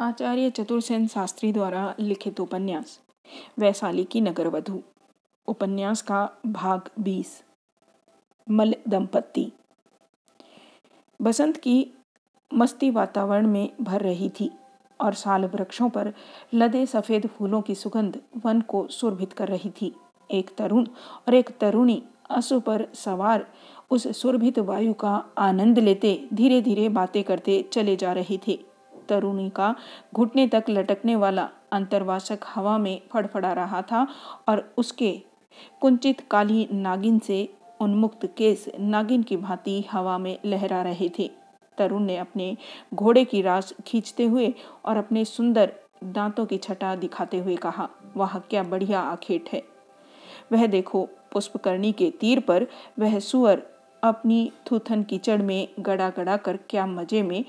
आचार्य चतुर्सेन शास्त्री द्वारा लिखित उपन्यास, वैशाली की नगर वधु उपन्यास का भाग बीस, मल दंपत्ति। बसंत की मस्ती वातावरण में भर रही थी और साल वृक्षों पर लदे सफ़ेद फूलों की सुगंध वन को सुरभित कर रही थी। एक तरुण और एक तरुणी अश्व पर सवार उस सुरभित वायु का आनंद लेते धीरे धीरे बातें करते चले जा रहे थे। तरुणी का घुटने तक लटकने वाला अंतर्वासक हवा में फड़फड़ा रहा था और उसके कुंचित काली नागिन से उन्मुक्त केस नागिन की भांति हवा में लहरा रहे थे। तरुण ने अपने घोड़े की रास खींचते हुए और अपने सुंदर दांतों की छटा दिखाते हुए कहा, वह, क्या बढ़िया आखेट है। वह देखो, पुष्पकर्णी के तीर पर वह सुअर अपनी थूथन कीचड़ में गड़ा गड़ा कर क्या मज़े में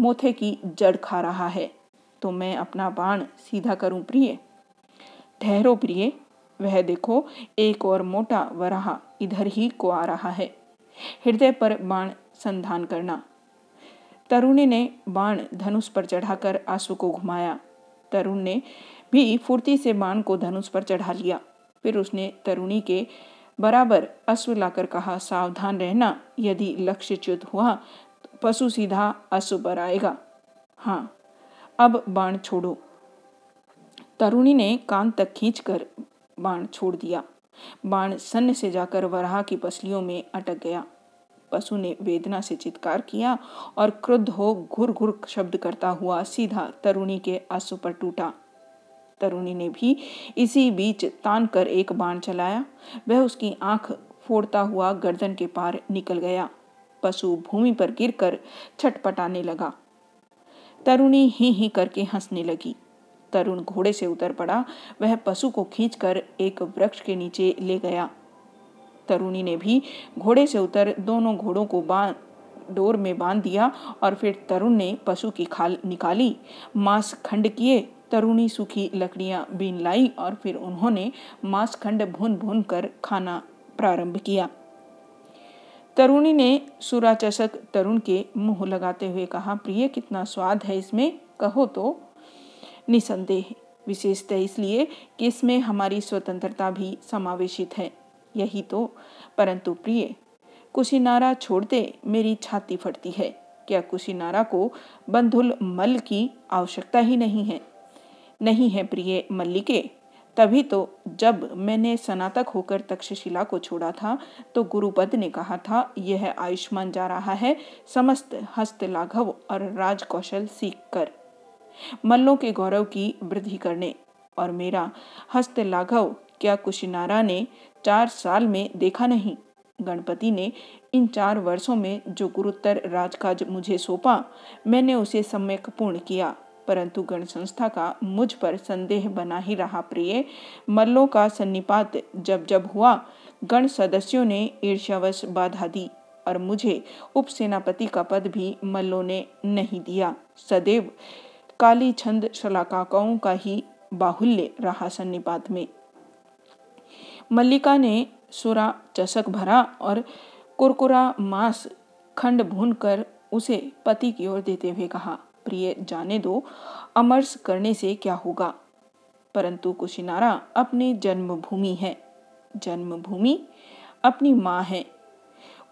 मोथे की जड़ खा रहा है। तो मैं अपना बाण सीधा करूँ प्रिय? ठहरो प्रिय। वह देखो, एक और मोटा वराहा इधर ही को आ रहा है। हृदय पर बाण संधान करना। तरुणी ने बाण धनुष पर चढ़ाकर आँसू को घुमाया। तरुण ने भी फुर्ती से बाण को धनुष पर चढ़ा लिया। फिर उसने तरुणी के बराबर अश्व लाकर कहा, सावधान रहना। यदि लक्ष्यच्युत हुआ पशु सीधा अश्व पर आएगा। हाँ अब बाण छोड़ो। तरुणी ने कान तक खींचकर बाण छोड़ दिया। बाण सन्न से जाकर वराह की पसलियों में अटक गया। पशु ने वेदना से चित्कार किया और क्रुद्ध हो घुर घुर शब्द करता हुआ सीधा तरुणी के आँसू पर टूटा। तरुणी ने भी इसी बीच तान कर एक बाण चलाया। वह उसकी आँख फोड़ता हुआ गर्दन के पार निकल गया। पशु भूमि पर गिरकर छटपटाने लगा। तरुणी ही ही करके हंसने लगी। तरुण घोड़े से उतर पड़ा। वह पशु को खींचकर एक वृक्ष के नीचे ले गया। तरुणी ने भी घोड़े से उतर दोनों घोड़ों को डोर में बाँध दिया और फिर तरुण ने पशु की खाल निकाली। मांस खंड किए। तरुणी सूखी लकड़ियाँ बीन लाई और फिर उन्होंने मांस खंड भून भून कर खाना प्रारंभ किया। तरुणी ने सुरा चषक तरुण के मुँह लगाते हुए कहा, प्रिय, कितना स्वाद है इसमें? कहो तो। निसंदेह। विशेषतः इसलिए कि इसमें हमारी स्वतंत्रता भी समावेशित है। यही तो। परंतु प्रिय, कुशीनारा छोड़ते मेरी छाती फटती है। क्या कुशीनारा को बंधुल मल की आवश्यकता ही नहीं है? नहीं है प्रिय मल्लिके। तभी तो जब मैंने स्नातक होकर तक्षशिला को छोड़ा था तो गुरुपद ने कहा था, यह आयुष्मान जा रहा है, समस्त हस्त लाघव और राज कौशल सीख कर। मल्लों के गौरव की वृद्धि करने और मेरा हस्त लाघव क्या कुशिनारा ने चार साल में देखा नहीं? गणपति ने इन चार वर्षों में जो गुरुत्तर राजकाज मुझे सौंपा, मैंने उसे सम्यक पूर्ण किया। परंतु गण संस्था का मुझ पर संदेह बना ही रहा, प्रिय। मल्लों का सन्निपात जब जब हुआ, गण सदस्यों ने ईर्ष्यावश बाधा दी और मुझे उपसेनापति का पद भी मल्लों ने नहीं दिया। सदैव काली छंद शलाकाओं का ही बाहुल्य रहा सन्निपात में। मल्लिका ने सुरा चषक भरा और कुरकुरा मांस खंड भून कर उसे पति की ओर देते हुए कहा प्रिय जाने दो। अमरस करने से क्या होगा? परंतु कुशिनारा अपनी जन्मभूमि है। जन्मभूमि अपनी माँ है।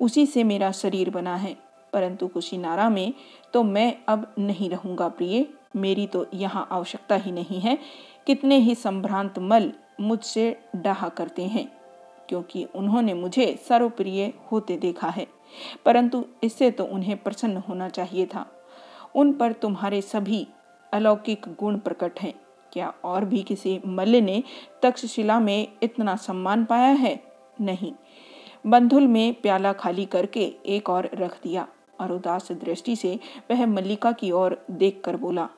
उसी से मेरा शरीर बना है। परंतु कुशिनारा में तो मैं अब नहीं रहूँगा प्रिय। मेरी तो यहाँ आवश्यकता ही नहीं है। कितने ही संभ्रांत मल मुझसे डाहा करते हैं, क्योंकि उन्होंने मुझे सर्वप्रिय होते देखा है। परंतु इससे तो उन्हें प्रसन्न होना चाहिए था। उन पर तुम्हारे सभी अलौकिक गुण प्रकट हैं। क्या और भी किसी मल्ल ने तक्षशिला में इतना सम्मान पाया है? नहीं। बंधुल में प्याला खाली करके एक और रख दिया और उदास दृष्टि से वह मल्लिका की ओर देखकर बोला,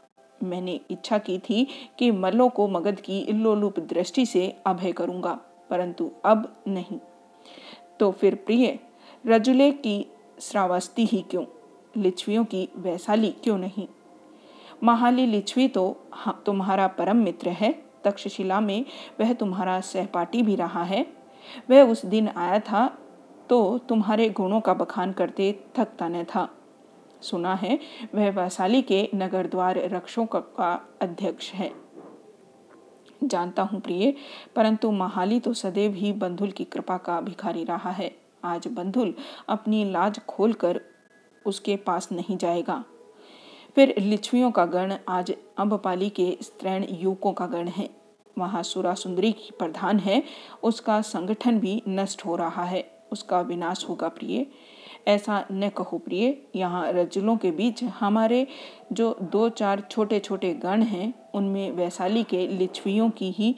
मैंने इच्छा की थी कि मल्लों को मगध की लोलुप दृष्टि से अभय करूँगा, परंतु अब नहीं। तो फिर प्रिय, रजुले की श्रावस्ती ही क्यों? लिच्छवियों की वैशाली क्यों नहीं? महाली लिच्छवी तो तुम्हारा परम मित्र है। तक्षशिला में वह तुम्हारा सहपाठी भी रहा है। वह उस दिन आया था तो तुम्हारे गुणों का बखान करते थकता न था। सुना है वह वैशाली के नगर द्वार रक्षों का अध्यक्ष है। जानता हूँ प्रिय, परंतु महाली तो सदैव ही बंधुल की कृपा का भिखारी रहा है। आज बंधुल अपनी लाज खोलकर उसके पास नहीं जाएगा। फिर लिच्छवियों का गण आज अम्बपाली के स्त्रैण युवकों का गण है। वहाँ सुरा सुंदरी की प्रधान है। उसका संगठन भी नष्ट हो रहा है। उसका विनाश होगा प्रिय। ऐसा न कहो प्रिय, यहाँ रजुलों के बीच हमारे जो दो चार छोटे छोटे गण हैं, उनमें वैशाली के लिच्छवियों की ही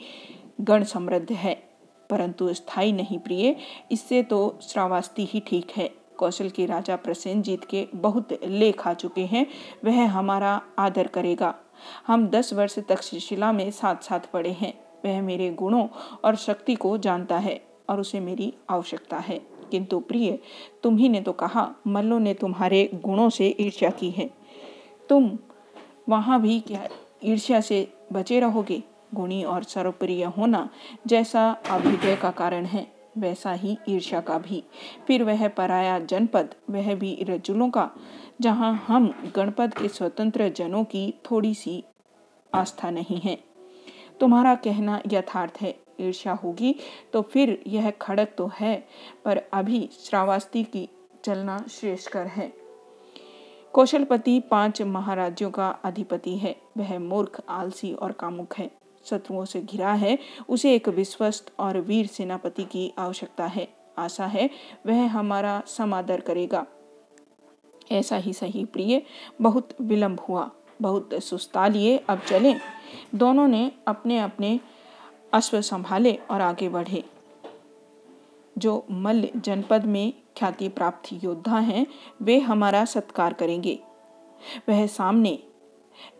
गण समृद्ध है। परंतु स्थायी नहीं प्रिय, इससे तो श्रावास्ती ही ठीक है। कौशल के राजा प्रसेनजीत के बहुत लेख आ चुके हैं, वह हमारा आदर करेगा। हम दस वर्ष तक शिशिला में साथ साथ पढ़े हैं। वह मेरे गुणों और शक्ति को जानता है और उसे मेरी आवश्यकता है। किंतु प्रिय तुम ही ने तो कहा, मल्लो ने तुम्हारे गुणों से ईर्ष्या की है। तुम वहाँ भी क्या ईर्ष्या से बचे रहोगे? गुणी और सर्वप्रिय होना जैसा अभ्युदय का कारण है। वैसा ही ईर्ष्या का भी। फिर वह पराया जनपद, वह भी रजुलों का, जहाँ हम गणपत के स्वतंत्र जनों की थोड़ी सी आस्था नहीं है। तुम्हारा कहना यथार्थ है, ईर्ष्या होगी तो फिर यह खड़क तो है, पर अभी श्रावस्ती की चलना श्रेष्ठकर है। कौशलपति पाँच महाराज्यों का अधिपति है, वह मूर्ख, आलसी और कामुक है। शत्रुओं से घिरा है। उसे एक विश्वस्त और वीर सेनापति की आवश्यकता है, आशा है, वह हमारा समादर करेगा। ऐसा ही सही, प्रिय, बहुत विलंब हुआ, बहुत सुस्ता लिए, अब चले। दोनों ने अपने अपने अश्व संभाले और आगे बढ़े। जो मल्ल जनपद में ख्याति प्राप्त योद्धा हैं, वे हमारा सत्कार करेंगे। वह सामने,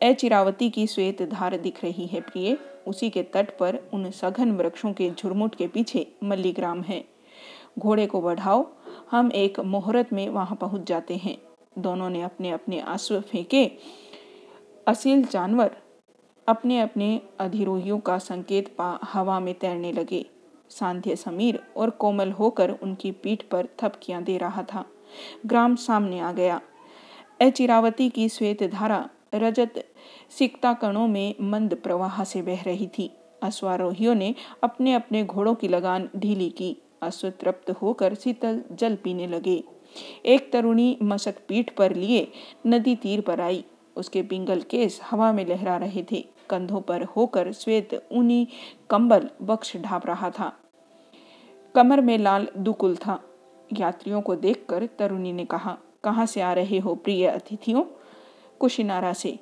अचिरावती की श्वेत धार दिख रही है, प्रिय। उसी के तट पर उन सघन वृक्षों के झुरमुट के पीछे मल्लीग्राम है। घोड़े को बढ़ाओ, हम एक मुहूर्त में वहाँ पहुँच जाते हैं। दोनों ने अपने अपने अश्व फेंके। असील जानवर अपने अपने अधिरोहियों का संकेत पा हवा में तैरने लगे। सांध्य समीर और कोमल होकर उनकी पीठ पर थपकियाँ दे रहा था। ग्राम सामने आ गया। अचिरावती की श्वेत धारा रजत सिकता कणों में मंद प्रवाह से बह रही थी अश्वारोहियों ने अपने अपने घोड़ों की लगान ढीली की अश्व तृप्त होकर शीतल जल पीने लगे एक तरुणी मशक पीठ पर लिए नदी तीर पर आई उसके पिंगल केस हवा में लहरा रहे थे कंधों पर होकर श्वेत ऊनी कंबल बक्ष ढाप रहा था कमर में लाल दुकुल था यात्रियों को देखकर तरुणी ने कहा कहाँ से आ रहे हो प्रिय अतिथियों कुशिनारा से,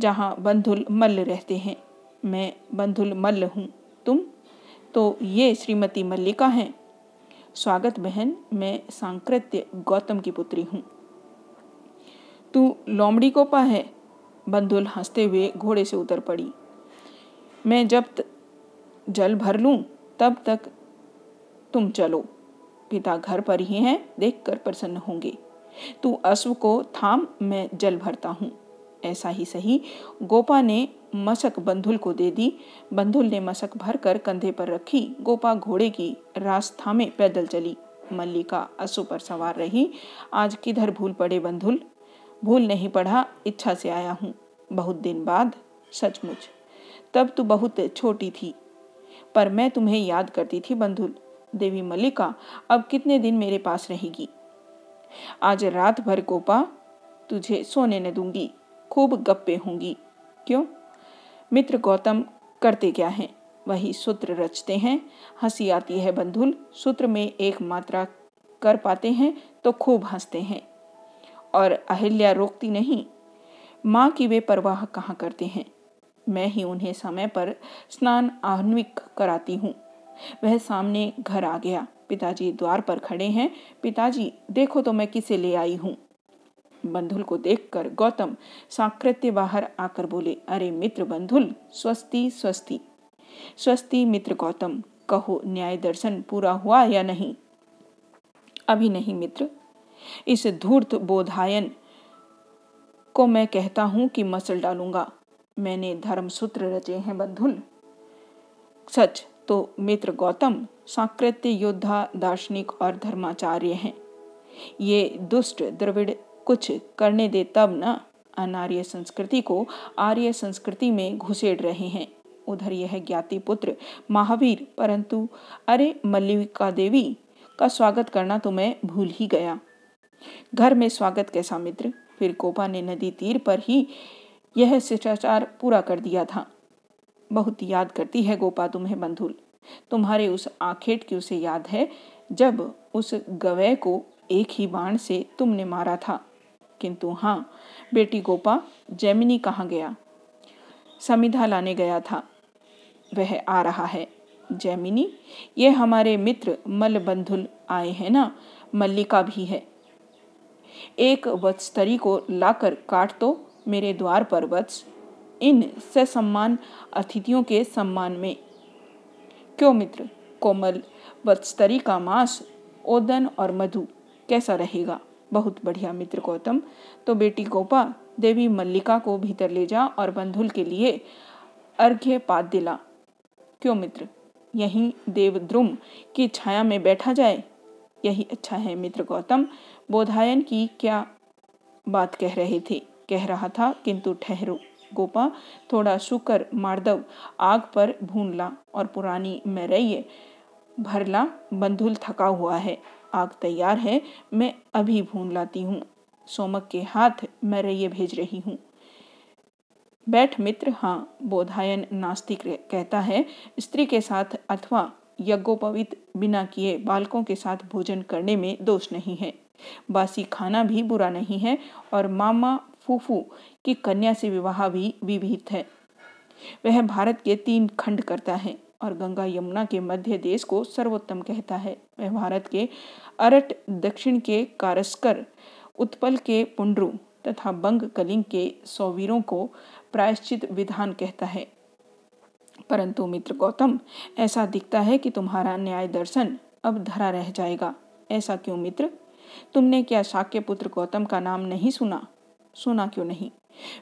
जहाँ बंधुल मल्ल रहते हैं। मैं बंधुल मल्ल हूँ। तुम? तो ये श्रीमती मल्लिका हैं। स्वागत बहन, मैं सांकृत्य गौतम की पुत्री हूँ। तू लोमड़ी कोपा है। बंधुल हँसते हुए घोड़े से उतर पड़ी। मैं जब जल भर लूँ, तब तक तुम चलो। पिता घर पर ही हैं, देखकर प्रसन्न होंगे। तू अश्व को थाम, मैं जल भरता हूँ। ऐसा ही सही। गोपा ने मशक बंधुल को दे दी। बंधुल ने मशक भरकर कंधे पर रखी। गोपा घोड़े की रास्ता में पैदल चली। मल्लिका अश्व पर सवार रही। आज किधर भूल पड़े बंधुल? भूल नहीं पढ़ा, इच्छा से आया हूँ। बहुत दिन बाद, सचमुच। तब तू बहुत छोटी थी। पर मैं तुम्हें याद करती थी बंधुल। देवी मल्लिका, अब कितने दिन मेरे पास रहेगी? आज रात भर गोपा तुझे सोने न दूँगी, खूब गप्पे होंगी। क्यों? मित्र गौतम करते क्या हैं? वही सूत्र रचते हैं। हँसी आती है बंधुल सूत्र में एक मात्रा कर पाते हैं तो खूब हँसते हैं। और अहिल्या रोकती नहीं। माँ की वे परवाह कहाँ करते हैं? मैं ही उन्हें समय पर स्नान आह्विक कराती हूँ। वह सामने घर आ गया। पिताजी द्वार पर खड़े हैं। पिताजी, देखो तो मैं किसे ले आई हूँ। बंधुल को देखकर गौतम साकृत्य बाहर आकर बोले, अरे मित्र बंधुल, स्वस्ति स्वस्ति। स्वस्ति मित्र गौतम, कहो न्याय दर्शन पूरा हुआ या नहीं? अभी नहीं मित्र। इस धूर्त बोधायन को मैं कहता हूँ कि मसल डालूँगा। मैंने धर्म सूत्र रचे हैं बंधुल। सच तो मित्र गौतम, सांकृत्य योद्धा, दार्शनिक और धर्माचार्य हैं। ये दुष्ट द्रविड़ कुछ करने दे तब न अनार्य संस्कृति को आर्य संस्कृति में घुसेड़ रहे हैं। उधर यह ज्ञाति पुत्र महावीर, परंतु अरे मल्लिका देवी, का स्वागत करना तो मैं भूल ही गया। घर में स्वागत कैसा मित्र? फिर कोपा ने नदी तीर पर ही यह शिष्टाचार पूरा कर दिया था। बहुत याद करती है गोपा तुम्हें बंधुल। तुम्हारे उस आखेट की उसे याद है, जब उस गवय को एक ही बाण से तुमने मारा था। किंतु हाँ बेटी गोपा, जैमिनी कहाँ गया? समिधा लाने गया था। वह आ रहा है। जैमिनी, ये हमारे मित्र मल बंधुल आए हैं ना? मल्लिका भी है। एक वत्स्तरी को लाकर काट तो मेरे द्वार पर वत्स। इन से सम्मान अतिथियों के सम्मान में क्यों मित्र? कोमल वत्स्तरी का मांस, ओदन और मधु, कैसा रहेगा? बहुत बढ़िया मित्र गौतम। तो बेटी गोपा, देवी मल्लिका को भीतर ले जा और बंधुल के लिए अर्घ्य पात दिला। क्यों मित्र? यहीं देवद्रुम की छाया में बैठा जाए। यही अच्छा है मित्र गौतम। बोधायन की क्या बात कह रहे थे? कह रहा था, किंतु ठहरो। गोपा थोड़ा शुकर मार्दव आग पर भून ला और पुरानी मैरैये भरला, बंधुल थका हुआ है। आग तैयार है, मैं अभी भून लाती हूँ। सोमक के हाथ मैं रैये भेज रही हूँ। बैठ मित्र हाँ बोधायन नास्तिक कहता है, स्त्री के साथ अथवा यज्ञोपवित बिना किए बालकों के साथ भोजन करने में दोष नहीं है। बासी खाना भी बुरा नहीं है और मामा फूफू की कन्या से विवाह भी विभित है। वह भारत के तीन खंड करता है और गंगा यमुना के मध्य देश को सर्वोत्तम कहता है। वह भारत के अरट, दक्षिण के कारस्कर, उत्पल के पुंड्रु तथा बंग कलिंग के सौवीरों को प्रायश्चित विधान कहता है। परंतु मित्र गौतम, ऐसा दिखता है कि तुम्हारा न्याय दर्शन अब धरा रह जाएगा। ऐसा क्यों मित्र? तुमने क्या शाक्य पुत्र गौतम का नाम नहीं सुना? सुना क्यों नहीं?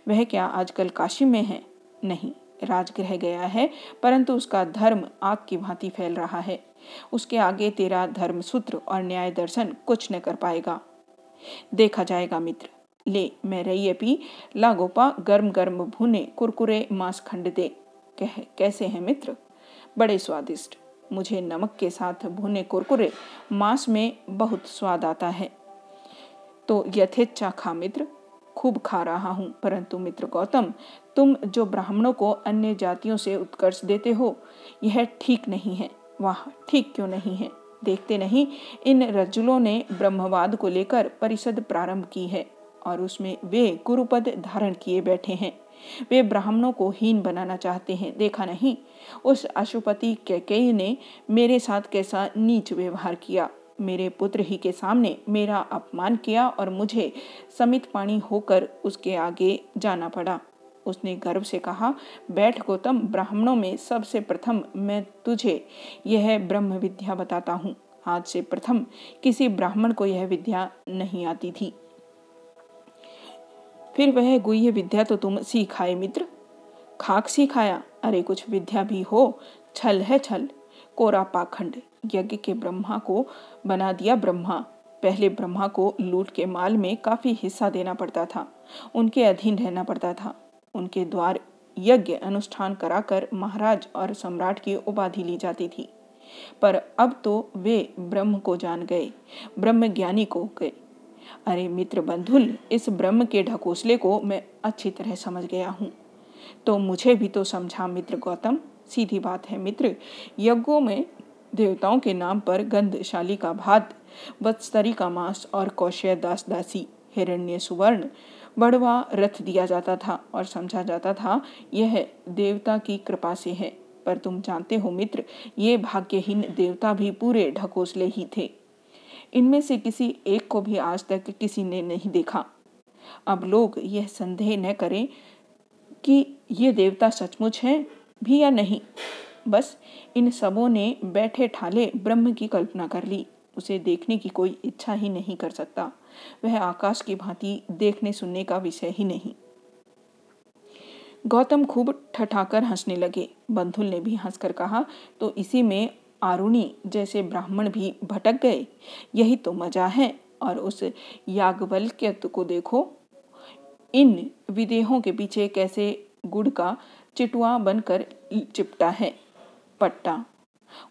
वह क्या आजकल काशी में है? नहीं, राजगृह गया है, परंतु उसका धर्म आग की भांति फैल रहा है। उसके आगे तेरा धर्म सूत्र और न्याय दर्शन कुछ न कर पाएगा। देखा जाएगा मित्र, ले मैं रही पी ला गोपा गर्म गर्म भुने कुरकुरे मांस खंड दे। कह, कैसे हैं मित्र? बड़े स्वादिष्ट। मुझे नमक के साथ भुने कुरकुरे मांस में बहुत स्वाद आता है। तो यथेच्छा खा मित्र। खूब खा रहा हूँ। परंतु मित्र गौतम, तुम जो ब्राह्मणों को अन्य जातियों से उत्कर्ष देते हो, यह ठीक नहीं है। वाह, ठीक क्यों नहीं है? देखते नहीं, इन रजुलों ने ब्रह्मवाद को लेकर परिषद प्रारंभ की है और उसमें वे गुरुपद धारण किए बैठे हैं। वे ब्राह्मणों को हीन बनाना चाहते हैं। देखा नहीं, उस अशुपति कैकेयी ने मेरे साथ कैसा नीच व्यवहार किया। मेरे पुत्र ही के सामने मेरा अपमान किया और मुझे समित पानी होकर उसके आगे जाना पड़ा। उसने गर्व से कहा, बैठ गौतम, ब्राह्मणों में सबसे प्रथम मैं तुझे यह ब्रह्म विद्या बताता हूँ। आज से प्रथम किसी ब्राह्मण को यह विद्या नहीं आती थी। फिर वह गुह्य विद्या तो तुम सीखाए मित्र। खाक सिखाया अरे कुछ विद्या भी हो, छल है छल, कोरा पाखंड। यज्ञ के ब्रह्मा को बना दिया ब्रह्मा। पहले ब्रह्मा को लूट के माल में काफ़ी हिस्सा देना पड़ता था। उनके अधीन रहना पड़ता था। उनके द्वार यज्ञ अनुष्ठान कराकर महाराज और सम्राट की उपाधि ली जाती थी। पर अब तो वे ब्रह्म को जान गए। ब्रह्म ज्ञानी को गए। अरे मित्र बंधुल, इस ब्रह्म के ढकोसले को मैं अच्छी तरह समझ गया हूँ। तो मुझे भी तो समझा मित्र गौतम। सीधी बात है मित्र, यज्ञों में देवताओं के नाम पर गंधशाली का भात वत्स्तरी का मांस और कौशय दास दासी, हिरण्य सुवर्ण, बड़वा रथ दिया जाता था और समझा जाता था, यह देवता की कृपा से है। पर तुम जानते हो मित्र, ये भाग्यहीन देवता भी पूरे ढकोसले ही थे। इनमें से किसी एक को भी आज तक किसी ने नहीं देखा। अब लोग यह संदेह न करें कि ये देवता सचमुच है भी या नहीं। बस इन सबों ने बैठे ठाले ब्रह्म की कल्पना कर ली। उसे देखने की कोई इच्छा ही नहीं कर सकता। वह आकाश की भांति देखने सुनने का विषय ही नहीं। गौतम खूब ठठाकर हंसने लगे। बंधुल ने भी हंसकर कहा तो इसी में आरुणी जैसे ब्राह्मण भी भटक गए? यही तो मज़ा है। और उस याज्ञवल्क्य को देखो। इन विदेहों के पीछे कैसे गुड़ का चिटुआ बनकर चिपटा है। पट्टा।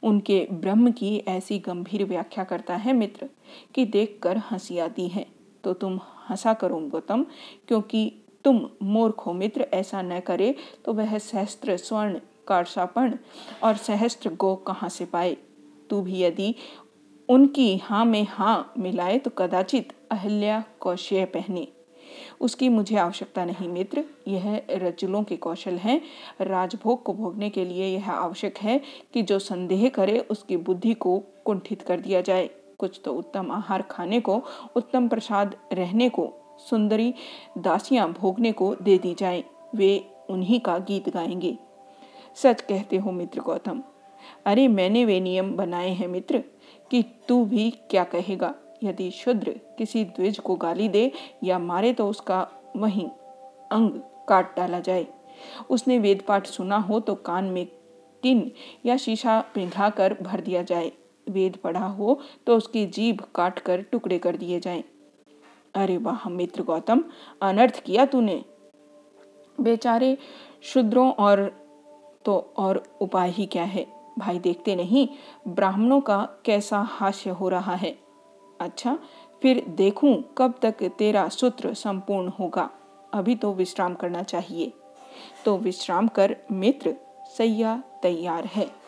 उनके ब्रह्म की ऐसी गंभीर व्याख्या करता है मित्र कि देखकर हँसी आती है। तो तुम हंसा करो गौतम, क्योंकि तुम मूर्ख हो मित्र, ऐसा न करे तो वह सहस्त्र स्वर्ण कारसापण और सहस्त्र गो कहाँ से पाए? तू भी यदि उनकी हाँ में हाँ मिलाए तो कदाचित अहल्या कौशय पहने। उसकी मुझे आवश्यकता नहीं मित्र। यह रजुलों के कौशल हैं। राजभोग को भोगने के लिए यह आवश्यक है कि जो संदेह करे, उसकी बुद्धि को कुंठित कर दिया जाए। कुछ तो उत्तम आहार खाने को, उत्तम प्रसाद रहने को, सुंदरी दासियाँ भोगने को दे दी जाए। वे उन्हीं का गीत गाएँगे। सच कहते हो मित्र गौतम। अरे मैंने वे नियम बनाए हैं मित्र कि तू भी क्या कहेगा? यदि शुद्र किसी द्विज को गाली दे या मारे तो उसका वहीं अंग काट डाला जाए। उसने वेद पाठ सुना हो तो कान में टिन या शीशा पिघला कर भर दिया जाए। वेद पढ़ा हो तो उसकी जीभ काट कर टुकड़े कर दिए जाएँ। अरे वाह, मित्र गौतम, अनर्थ किया तूने। बेचारे शुद्रों और तो और उपाय ही क्या है? भाई देखते नहीं, ब्राह्मणों का कैसा हास्य हो रहा है? अच्छा फिर देखूँ कब तक तेरा सूत्र संपूर्ण होगा। अभी तो विश्राम करना चाहिए। तो विश्राम कर, मित्र, सैया तैयार है।